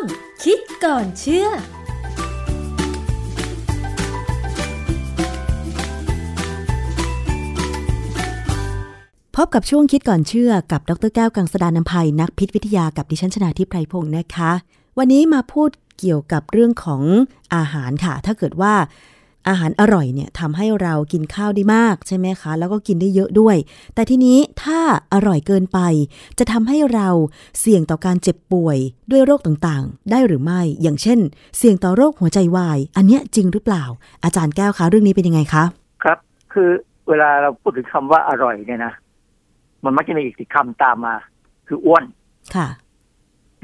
ง คิดก่อนเชื่อพบกับช่วงคิดก่อนเชื่อกับดรแก้วกังสดานนภัยนักพิษวิทยากับดิฉันชนาทิพไพรพงศ์นะคะ วันนี้มาพูดเกี่ยวกับเรื่องของอาหารค่ะ ถ้าเกิดว่า อาหารอร่อยเนี่ยทำให้เรากินข้าวได้มากใช่ไหมคะ แล้วก็กินได้เยอะด้วย แต่ทีนี้ถ้าอร่อยเกินไป จะทำให้เราเสี่ยงต่อการเจ็บป่วยด้วยโรคต่างๆ ได้หรือไม่ อย่างเช่น เสี่ยงต่อโรคหัวใจวาย อันเนี้ยจริงหรือเปล่า อาจารย์แก้วคะเรื่องนี้เป็นยังไงคะครับ คือเวลาเราพูดถึงคำว่าอร่อยเนี่ยนะมันมักจะมีอีกคำตามมา คืออ้วนค่ะ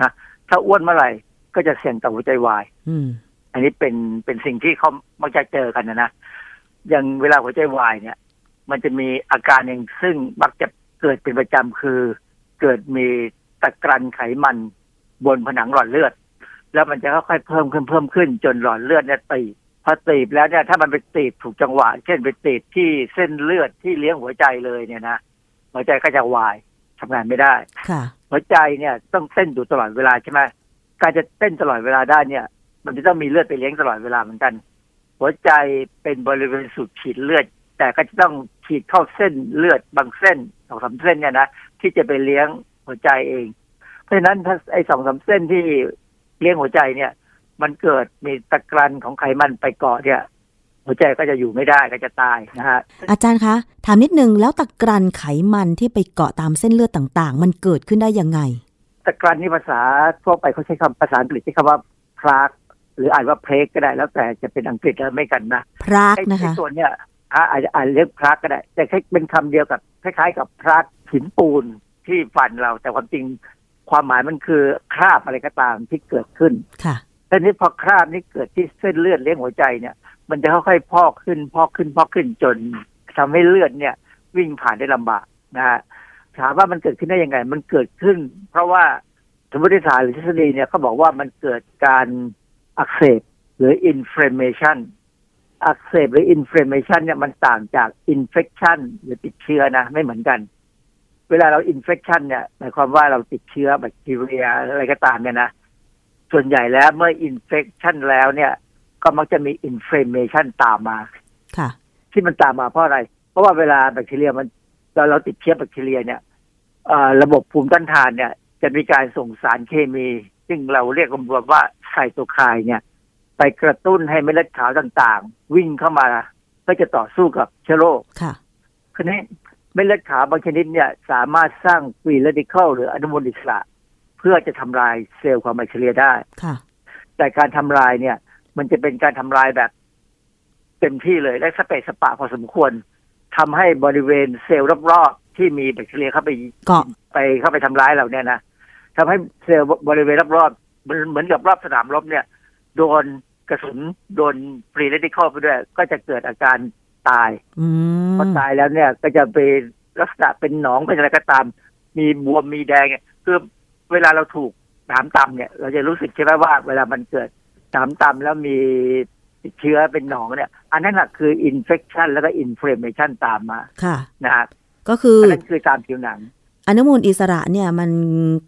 นะถ้าอ้วนเมื่อไหร่ก็จะเสี่ยงต่อหัวใจวาย อืม อันนี้เป็นเป็นสิ่งที่เขามักจะเจอกันนะนะอย่างเวลาหัวใจวายเนี่ย มันจะมีอาการหนึ่งซึ่งมักจะเกิดเป็นประจำคือเกิดมีตะกรันไขมันบนผนังหลอดเลือด แล้วมันจะค่อยๆเพิ่มขึ้นเพิ่มขึ้น จนหลอดเลือดเนี่ยตีบพอตีบแล้วเนี่ยถ้ามันไปตีบถูกจังหวะ เช่นไปตีบที่เส้นเลือดที่เลี้ยงหัวใจเลยเนี่ยนะหัวใจก็จะวายทำงานไม่ได้ค่ะหัวใจเนี่ยต้องเต้นอยู่ตลอดเวลาใช่ไหมการจะเต้นตลอดเวลาได้เนี่ย มันจะต้องมีเลือดไปเลี้ยงตลอดเวลาเหมือนกัน หัวใจเป็นบริเวณสูบฉีดเลือด แต่ก็จะต้องฉีดเข้าเส้นเลือดบางเส้นสองสามเส้นเนี่ยนะที่จะไปเลี้ยงหัวใจเอง เพราะฉะนั้นถ้าไอ้สองสามเส้นที่เลี้ยงหัวใจเนี่ย มันเกิดมีตะกรันของไขมันไปเกาะเนี่ย หัวใจก็จะอยู่ไม่ได้ก็จะตายนะฮะอาจารย์คะ ถามนิดนึงแล้วตะกรันไขมันที่ไปเกาะตามเส้นเลือดต่าง ๆ มันเกิดขึ้นได้ยังไง ตะกรันนี่ภาษาทั่วไปเขาใช้คำภาษาอังกฤษใช้คำว่าพลาก หรืออ่านว่าเพลกก็ได้แล้วแต่จะเป็นอังกฤษแล้วไม่กันนะพรากไอ้นะคะไอ้ส่วนเนี้ยอ่าอาจจะอ่านเรียกพลากก็ได้ แต่แค่เป็นคำเดียวกับคล้ายๆ กับพลากหินปูนที่ฟันเรา แต่ความจริงความหมายมันคือคราบอะไรก็ตามที่เกิดขึ้นค่ะทีนี้พอคราบนี้เกิดที่เส้นเลือดเลี้ยงหัวใจเนี่ย มันจะค่อยๆพอกขึ้น พอกขึ้น พอกขึ้นจนทำให้เลือดเนี่ย วิ่งผ่านได้ลำบากนะฮะถามว่ามันเกิดขึ้นได้ยังไง มันเกิดขึ้น เพราะว่าสมมติฐานหรือทฤษฎีเนี่ยเขาบอกว่ามันเกิดการ อักเสบหรือ inflammation อักเสบหรือ inflammation เนี่ยมันต่างจาก infection หรือติดเชื้อนะ ไม่เหมือนกัน เวลาเรา infection เนี่ยหมายความว่าเราติดเชื้อแบคทีเรียอะไรก็ตามเนี่ยนะ ส่วนใหญ่แล้วเมื่อ infection แล้วเนี่ย ก็มักจะมี inflammation ตามมาค่ะ ที่มันตามมาเพราะอะไร เพราะว่าเวลาแบคทีเรียมันเราเราติดเชื้อแบคทีเรียเนี่ยเอ่อระบบภูมิต้านทานเนี่ย จะมีการส่งสารเคมี ซึ่งเราเรียกรวมๆว่าไซโตไคน์เนี่ย ไปกระตุ้นให้เม็ดเลือดขาวต่างๆ วิ่งเข้ามาเพื่อจะต่อสู้กับเชื้อโรคค่ะคราวนี้เม็ดเลือดขาวบางชนิดเนี่ย สามารถสร้าง free radical หรืออนุมูลอิสระ เพื่อจะทำลายเซลล์ของแบคทีเรียได้ค่ะ แต่การทำลายเนี่ย มันจะเป็นการทำลายแบบเต็มที่เลยและสะเปะสะปะพอสมควรทำให้บริเวณเซลล์รอบๆที่มีแบคทีเรียเข้าไปเกาะไปเข้าไปทำร้ายเราเนี่ยนะ ทำให้เซลล์บริเวณรอบๆมันเหมือนกับรอบสนามรบเนี่ย โดนกระสุนโดน free radical ไปด้วย ก็จะเกิดอาการตายอืมพอตายแล้วเนี่ย ก็จะเป็นลักษณะเป็นหนองเป็นอะไรก็ตาม มีบวมมีแดงเนี่ยคือเวลาเราถูกหนามตำเนี่ย เราจะรู้สึกใช่ไหมว่า เวลามันเกิดหนามตำแล้วมีติดเชื้อเป็นหนองเนี่ย อันนั้นแหละคืออินเฟ t ชันแล้วก็อินฟล m เมชันตามมา ค่ะนะฮะก็คืออันนั้นคือตามผิวหนัง อนุมูลอิสระเนี่ยมัน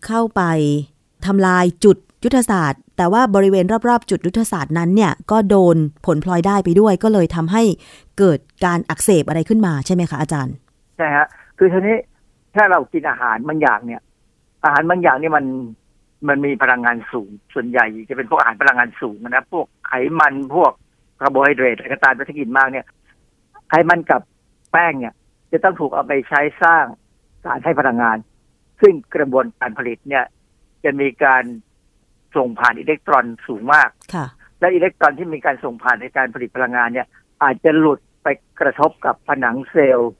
เข้าไปทำลายจุดยุทธศาสตร์ แต่ว่าบริเวณรอบๆ จุดยุทธศาสตร์นั้นเนี่ยก็โดนผลพลอยได้ไปด้วย ก็เลยทำให้เกิดการอักเสบอะไรขึ้นมาใช่ไหมคะอาจารย์ใช่ฮะคือทีนี้ถ้าเรากินอาหารบางอย่างเนี่ย อาหารบางอย่างนี่มันมันมีพลังงานสูง ส่วนใหญ่จะเป็นพวกอาหารพลังงานสูงนะพวกไขมันพวกคาร์โบไฮเดรตอะไรก็ตามถ้ากินมากเนี่ย ไขมันกับแป้งเนี่ย จะต้องถูกเอาไปใช้สร้าง สารให้พลังงาน ซึ่งกระบวนการผลิตเนี่ย จะมีการส่งผ่านอิเล็กตรอนสูงมากค่ะและอิเล็กตรอนที่มีการส่งผ่านในการผลิตพลังงานเนี่ย อาจจะหลุดไปกระทบกับผนังเซลล์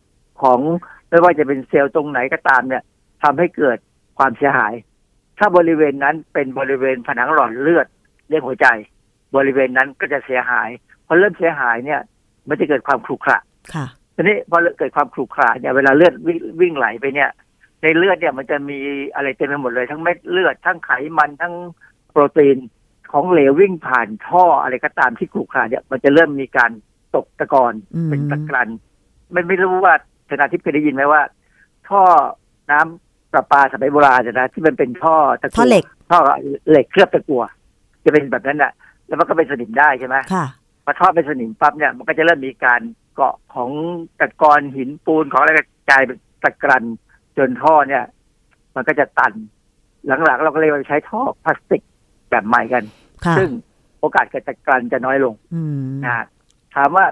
ของไม่ว่าจะเป็นเซลล์ตรงไหนก็ตามเนี่ยทำให้เกิดความเสียหาย ถ้าบริเวณนั้นเป็นบริเวณผนังหลอดเลือดเลี้ยงหัวใจ บริเวณนั้นก็จะเสียหายพอเริ่มเสียหายเนี่ย มันจะเกิดความขรุขระค่ะ ทีนี้พอเกิดความขรุขระเนี่ยเวลาเลือดวิ่งวิ่งไหลไปเนี่ย ในเลือดเนี่ยมันจะมีอะไรเต็มไปหมดเลย ทั้งเม็ดเลือดทั้งไขมันทั้งโปรตีนของเหลววิ่งผ่านท่ออะไรก็ตามที่ขรุขระเนี่ย มันจะเริ่มมีการตกตะกอนอืมเป็นตะกรันไม่ไม่รู้ว่าธนาทิพย์เคยได้ยินไหมว่า ท่อน้ำประปาสมัยโบราณนะที่มันเป็นท่อตะกั่วท่อเหล็กท่อเหล็กเคลือบตะกัวจะเป็นแบบนั้นแหละแล้วมันก็เป็นสนิมได้ใช่ไหมค่ะพอท่อเป็นสนิมปั๊บเนี่ยมันก็จะเริ่มมีการ เกาะของตะกอนหินปูนของอะไรกลายเป็นตะกรันจนท่อเนี่ย มันก็จะตัน หลังๆ เราก็เลยไปใช้ท่อพลาสติกแบบใหม่กันค่ะซึ่งโอกาสเกิดตะกรันจะน้อยลงอืมนะฮะถามว่า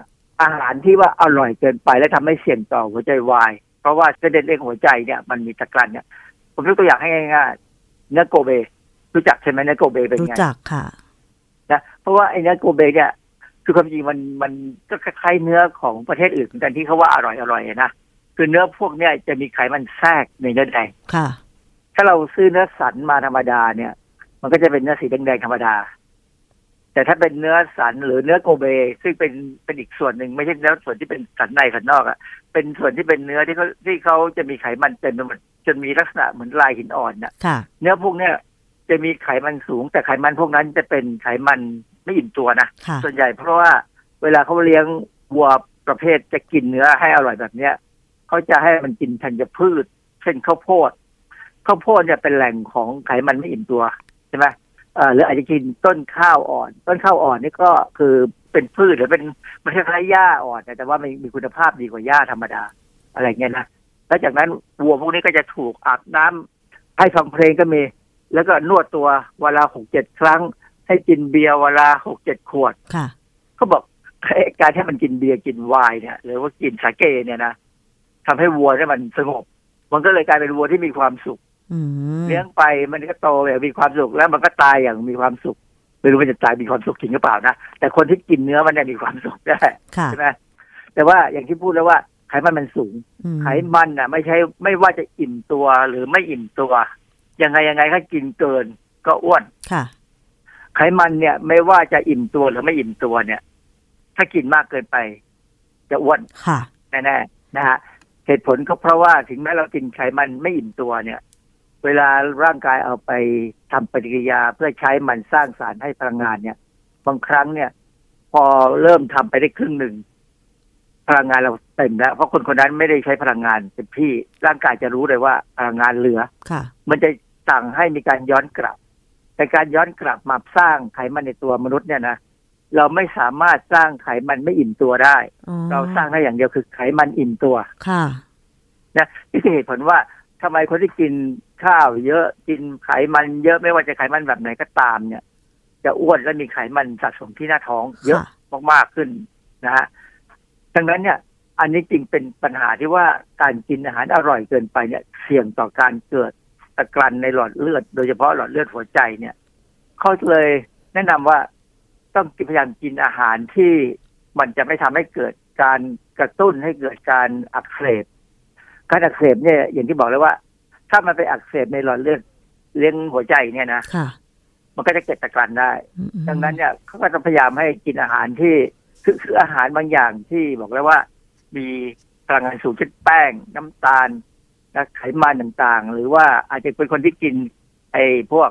อาหารที่ว่าอร่อยเกินไปและทำให้เสี่ยงต่อหัวใจวาย เพราะว่าเส้นเลือดเลี้ยงหัวใจเนี่ยมันมีตะกรันเนี่ยผมยกตัวอย่างให้ง่ายๆเนื้อโกเบ รู้จักใช่ไหมเนื้อโกเบเป็นรู้ไงจักค่ะนะเพราะว่าไอ้เนื้อโกเบเนี่ย คือความจริงมันมันก็คล้ายๆเนื้อของประเทศอื่นเหมือนกันที่เขาว่าอร่อยอร่อยนะคือเนื้อพวกเนี้ยจะมีไขมันแทรกในเนื้อแดงค่ะ ถ้าเราซื้อเนื้อสันมาธรรมดาเนี่ย มันก็จะเป็นเนื้อสีแดงๆธรรมดา แต่ถ้าเป็นเนื้อสันหรือเนื้อโกเบ ซึ่งเป็นเป็นอีกส่วนหนึ่งไม่ใช่เนื้อส่วนที่เป็นสันในสันนอกอะเป็นส่วนที่เป็นเนื้อที่เขาที่เขาจะมีไขมันเต็มไปหมดจนมีลักษณะเหมือนลายหินอ่อนน่ะค่ะเนื้อพวกเนี้ยจะมีไขมันสูง แต่ไขมันพวกนั้นจะเป็นไขมัน ไม่อิ่มตัวนะค่ะส่วนใหญ่เพราะว่าเวลาเขาเลี้ยงวัวประเภทจะกินเนื้อให้อร่อยแบบเนี้ยเขาจะให้มันกินธัญพืช เช่นข้าวโพดข้าวโพดเนี่ยเป็นแหล่งของไขมันไม่อิ่มตัวใช่ไหมเอ่อหรืออาจจะกินต้นข้าวอ่อน ต้นข้าวอ่อนนี่ก็คือเป็นพืชหรือเป็นมันคล้ายๆหญ้าอ่อนแต่ว่ามันมีคุณภาพดีกว่าหญ้าธรรมดา อะไรเงี้ยนะแล้วจากนั้นวัวพวกนี้ก็จะถูกอาบน้ำให้ฟังเพลงก็มี แล้วก็นวดตัวเวลาหกเจ็ดครั้ง ให้กินเบียร์เวลาหกเจ็ดขวดค่ะเขาบอกไอ้การที่มันกินเบียร์กินไวน์เนี่ยหรือว่ากินสาเกเนี่ยนะทำให้วัวเนี่ยมันสงบ มันก็เลยกลายเป็นวัวที่มีความสุขอืมเลี้ยงไปมันก็โตอย่างมีความสุขแล้วมันก็ตายอย่างมีความสุขไม่รู้มันจะตายมีความสุขจริงหรือเปล่านะแต่คนที่กินเนื้อมันเนี่ยมีความสุขได้ค่ะใช่ไหมแต่ว่าอย่างที่พูดแล้วว่าไขมันมันสูงอืมไขมันน่ะ ไม่ใช่ไม่ว่าจะอิ่มตัวหรือไม่อิ่มตัวยังไงยังไงถ้ากินเกินก็อ้วนค่ะ ไขมันเนี่ยไม่ว่าจะอิ่มตัวหรือไม่อิ่มตัวเนี่ย ถ้ากินมากเกินไป จะอ้วนค่ะแน่ๆนะฮะเหตุผลก็เพราะว่าถึงแม้เรากินไขมันไม่อิ่มตัวเนี่ย เวลาร่างกายเอาไปทำปฏิกิริยาเพื่อใช้มันสร้างสารให้พลังงานเนี่ย บางครั้งเนี่ย พอเริ่มทำไปได้ครึ่งหนึ่งพลังงานเราเต็มแล้ว เพราะคนคนนั้นไม่ได้ใช้พลังงานเต็มที่ร่างกายจะรู้เลยว่าพลังงานเหลือค่ะ มันจะสั่งให้มีการย้อนกลับ แต่การย้อนกลับมาสร้างไขมันในตัวมนุษย์เนี่ยนะเราไม่สามารถสร้างไขมันไม่อิ่มตัวได้อ๋อเราสร้างได้อย่างเดียวคือไขมันอิ่มตัวค่ะนะนี่คือเหตุผลว่าทำไมคนที่กินข้าวเยอะกินไขมันเยอะไม่ว่าจะไขมันแบบไหนก็ตามเนี่ย จะอ้วนและมีไขมันสะสมที่หน้าท้อง เยอะค่ะมากๆขึ้นนะฮะดังนั้นเนี่ย อันนี้จริงเป็นปัญหาที่ว่าการกินอาหารอร่อยเกินไปเนี่ย เสี่ยงต่อการเกิด ตะกรันในหลอดเลือด โดยเฉพาะหลอดเลือดหัวใจเนี่ยเขาเลยแนะนำว่าต้องพยายามกินอาหารที่มันจะไม่ทำให้เกิดการกระตุ้นให้เกิดการอักเสบการอักเสบเนี่ย อย่างที่บอกเลยว่า ถ้ามันไปอักเสบในหลอดเลือดเลี้ยงหัวใจเนี่ยนะค่ะมันก็จะเกิดตะกรันได้อืมดังนั้นเนี่ยเขาก็จะพยายามให้กินอาหารที่คือคืออาหารบางอย่างที่บอกแล้วว่า มีพลังงานสูงเช่นแป้งน้ำตาล นะไขมันต่างๆ หรือว่าอาจจะเป็นคนที่กินไอ้พวก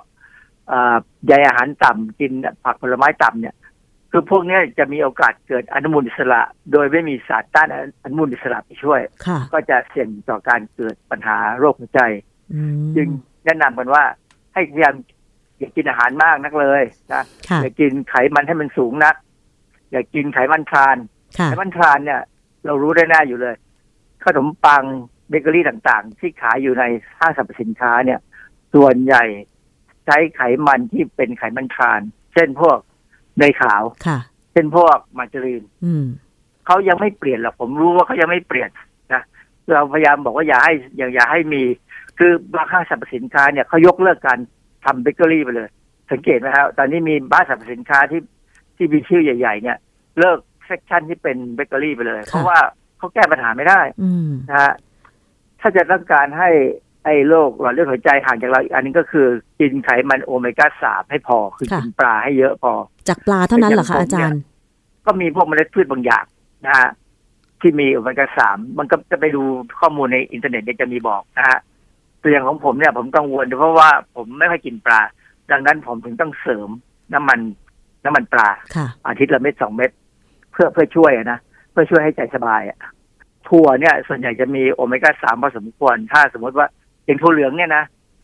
เอ่อใยอาหารต่ำกินผักผลไม้ต่ำเนี่ย คือพวกเนี้ยจะมีโอกาสเกิดอนุมูลอิสระ โดยไม่มีสารต้านอนุมูลอิสระไปช่วยค่ะก็จะเสี่ยงต่อการเกิดปัญหาโรคหัวใจอืมจึงแนะนำกันว่าให้พยายามอย่ากินอาหารมากนักเลยนะค่ะอย่ากินไขมันให้มันสูงนัก อย่ากินไขมันทรานค่ะไขมันทรานเนี่ย เรารู้ได้แน่อยู่เลยขนมปัง เบเกอรี่ต่างๆ ที่ขายอยู่ในห้างสรรพสินค้าเนี่ย ส่วนใหญ่ใช้ไขมันที่เป็นไขมันทราน เช่นพวกเนยขาวค่ะ เช่นพวกมาการีนอืมเขายังไม่เปลี่ยนหรอกผมรู้ว่าเขายังไม่เปลี่ยนนะเราพยายามบอกว่าอย่าให้อย่าอย่าให้มี คือบางห้างสรรพสินค้าเนี่ยเขายกเลิกการทำเบเกอรี่ไปเลย สังเกตไหมครับตอนนี้มีห้างสรรพสินค้าที่ที่มีชื่อใหญ่ ๆ เนี่ย เลิก section ที่เป็นเบเกอรี่ไปเลยค่ะเพราะว่าเขาแก้ปัญหาไม่ได้อืมนะฮะ ถ้าจะต้องการให้ไอ้โรคหลอดเลือดหัวใจห่างจากเราอีกอันนึงก็คือ กินไขมันโอเมก้าสามให้พอ คือค่ะกินปลาให้เยอะพอ จากปลาเท่านั้นเหรอคะเป็นอย่างผมอาจารย์ ก็มีพวกเมล็ดพืชบางอย่างนะฮะที่มีโอเมก้าสามมันก็จะไปดูข้อมูลในอินเทอร์เน็ตเนี่ยจะมีบอกนะฮะตัวอย่างของผมเนี่ย ผมกังวลเพราะว่าผมไม่ค่อยกินปลา ดังนั้นผมถึงต้องเสริมน้ำมัน น้ำมันปลาค่ะอาทิตย์ละเม็ดสองเม็ดเพื่อเพื่อช่วยอะนะเพื่อช่วยให้ใจสบายอะ ถั่วเนี่ยส่วนใหญ่จะมีโอเมก้าสามพอสมควร ถ้าสมมติว่าอย่างถั่วเหลืองเนี่ยนะ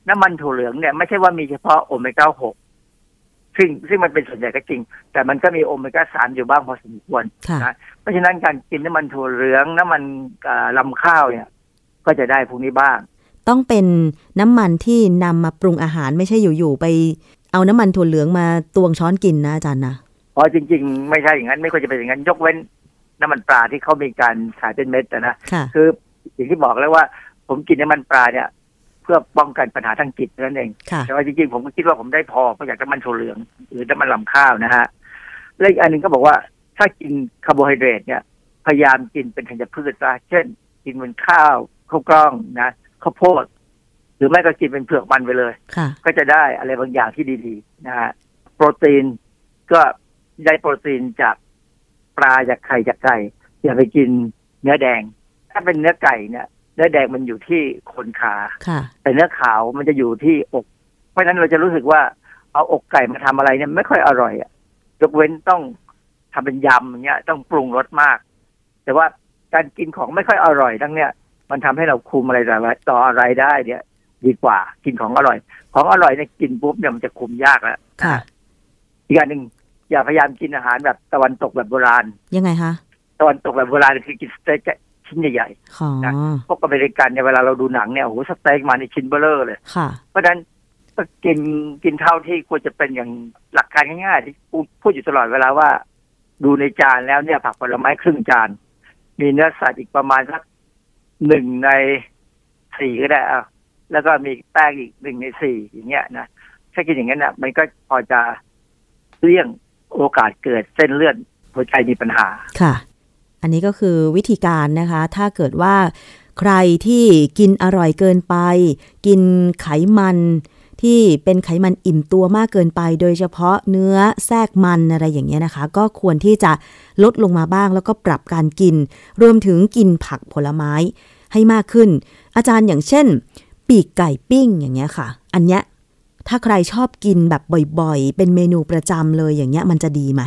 น้ำมันถั่วเหลืองเนี่ยไม่ใช่ว่ามีเฉพาะโอเมก้าหกซึ่งซึ่งมันเป็นส่วนใหญ่ก็จริง แต่มันก็มีโอเมก้าสามอยู่บ้างพอสมควรค่ะนะเพราะฉะนั้นการกินน้ำมันถั่วเหลืองน้ำมันอ่าลำข้าวเนี่ย ก็จะได้พวกนี้บ้าง ต้องเป็นน้ำมันที่นำมาปรุงอาหารไม่ใช่อยู่ๆไป เอาน้ำมันถั่วเหลืองมาตวงช้อนกินนะอาจารย์นะเพราะจริง ๆ ไม่ใช่อย่างนั้นไม่ควรจะเป็นอย่างนั้นยกเว้น น้ำมันปลาที่เขามีการขายเป็นเม็ดอะนะค่ะคืออย่างที่บอกแล้วว่า ผมกินน้ำมันปลาเนี่ย เพื่อป้องกันปัญหาทางจิตนั่นเองค่ะแต่ว่าจริงๆผมก็คิดว่าผมได้พอเพราะอยากน้ำมันถั่วเหลือง หรือน้ำมันลำข้าวนะฮะและอีกอันหนึ่งก็บอกว่าถ้ากินคาร์โบไฮเดรตเนี่ย พยายามกินเป็นธัญพืชซะเช่น กินเป็นข้าวข้าวกล้องนะข้าวโพดหรือไม่ก็กินเป็นเผือกมันไปเลยค่ะก็จะได้อะไรบางอย่างที่ดีๆนะฮะโปรตีนก็ได้โปรตีนจาก ปลาจากไข่จากไก่อย่าไปกินเนื้อแดง ถ้าเป็นเนื้อไก่เนี่ยเนื้อแดงมันอยู่ที่ขนขาค่ะแต่เนื้อขาวมันจะอยู่ที่อก เพราะฉะนั้นเราจะรู้สึกว่าเอาอกไก่มาทำอะไรเนี่ยไม่ค่อยอร่อยอะยกเว้นต้องทำเป็นยำอย่างเงี้ย ต้องปรุงรสมาก แต่ว่าการกินของไม่ค่อยอร่อยทั้งเนี่ยมันทำให้เราคุมอะไรต่ออะไรต่ออะไรได้เนี่ย ดีกว่ากินของอร่อย ของอร่อยเนี่ยกินปุ๊บเนี่ยมันจะคุมยากแล้วค่ะอีกอย่างหนึ่ง อย่าพยายามกินอาหารแบบตะวันตกแบบโบราณ ยังไงคะตะวันตกแบบโบราณคือกินสเต็กชิ้นใหญ่อ๋อนะๆพวกอเมริกันเนี่ยเวลาเราดูหนังเนี่ยโอ้โหสเต็กมาในชิ้นเบ้อเร่อเลยค่ะเพราะฉะนั้นก็กินกินเท่าที่ควรจะเป็นอย่างหลักการง่ายๆที่พูดพูดอยู่ตลอดเวลาว่า ดูในจานแล้วเนี่ยผักผลไม้ครึ่งจาน มีเนื้อสัตว์อีกประมาณสักหนึ่งในสี่ก็ได้อะแล้วก็มีแป้งอีกหนึ่งในสี่อย่างเงี้ยนะถ้ากินอย่างนั้นน่ะ มันก็พอจะเลี่ยง โอกาสเกิดเส้นเลือดหัวใจมีปัญหาค่ะ อันนี้ก็คือวิธีการนะคะ ถ้าเกิดว่าใครที่กินอร่อยเกินไป กินไขมันที่เป็นไขมันอิ่มตัวมากเกินไป โดยเฉพาะเนื้อแทรกมันอะไรอย่างเงี้ยนะคะ ก็ควรที่จะลดลงมาบ้าง แล้วก็ปรับการกิน รวมถึงกินผักผลไม้ให้มากขึ้น อาจารย์อย่างเช่น ปีกไก่ปิ้งอย่างเงี้ยค่ะ อันเนี้ย ถ้าใครชอบกินแบบบ่อยๆ เป็นเมนูประจำเลยอย่างเงี้ยมันจะดีไหม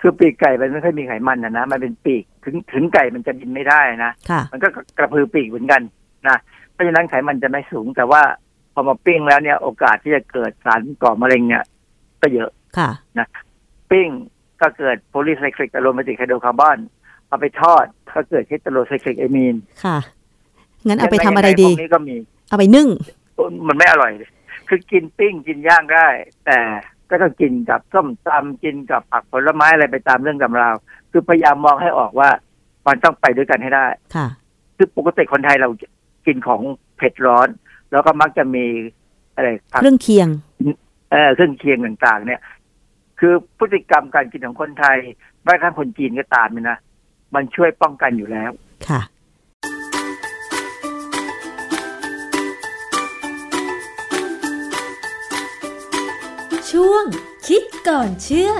คือปีกไก่มันไม่ค่อยมีไขมันนะนะมันเป็นปีกถึงถึงไก่มันจะบินไม่ได้นะค่ะมันก็กระพือปีกเหมือนกันนะเพราะฉะนั้นไขมันจะไม่สูง แต่ว่าพอมาปิ้งแล้วเนี่ยโอกาสที่จะเกิดสารก่อมะเร็งเนี่ยก็เยอะค่ะปิ้งก็เกิดโพลีไซคลิกอะโรมาติกไฮโดรคาร์บอนเอาไปทอดก็เกิดเฮตโรไซคลิกเอมีนค่ะงั้นเอาไปทำอะไรพดีวกนี้ก็มี เอาไปนึ่งมันไม่อร่อยเลย คือกินปิ้งกินย่างได้ แต่ก็ต้องกินกับส้มตำกินกับผักผลไม้อะไรไปตามเรื่องตำราวคือพยายามมองให้ออกว่ามันต้องไปด้วยกันให้ได้ค่ะ คือปกติคนไทยเรากินของเผ็ดร้อน แล้วก็มักจะมีอะไรผักเครื่องเคียงเออเครื่องเคียงต่างๆ เนี่ย คือพฤติกรรมการกินของคนไทยแม้กระทั่งคนจีนก็ตามเนี่ยนะมันช่วยป้องกันอยู่แล้ว ค่ะ ช่วงคิดก่อนเชื่อ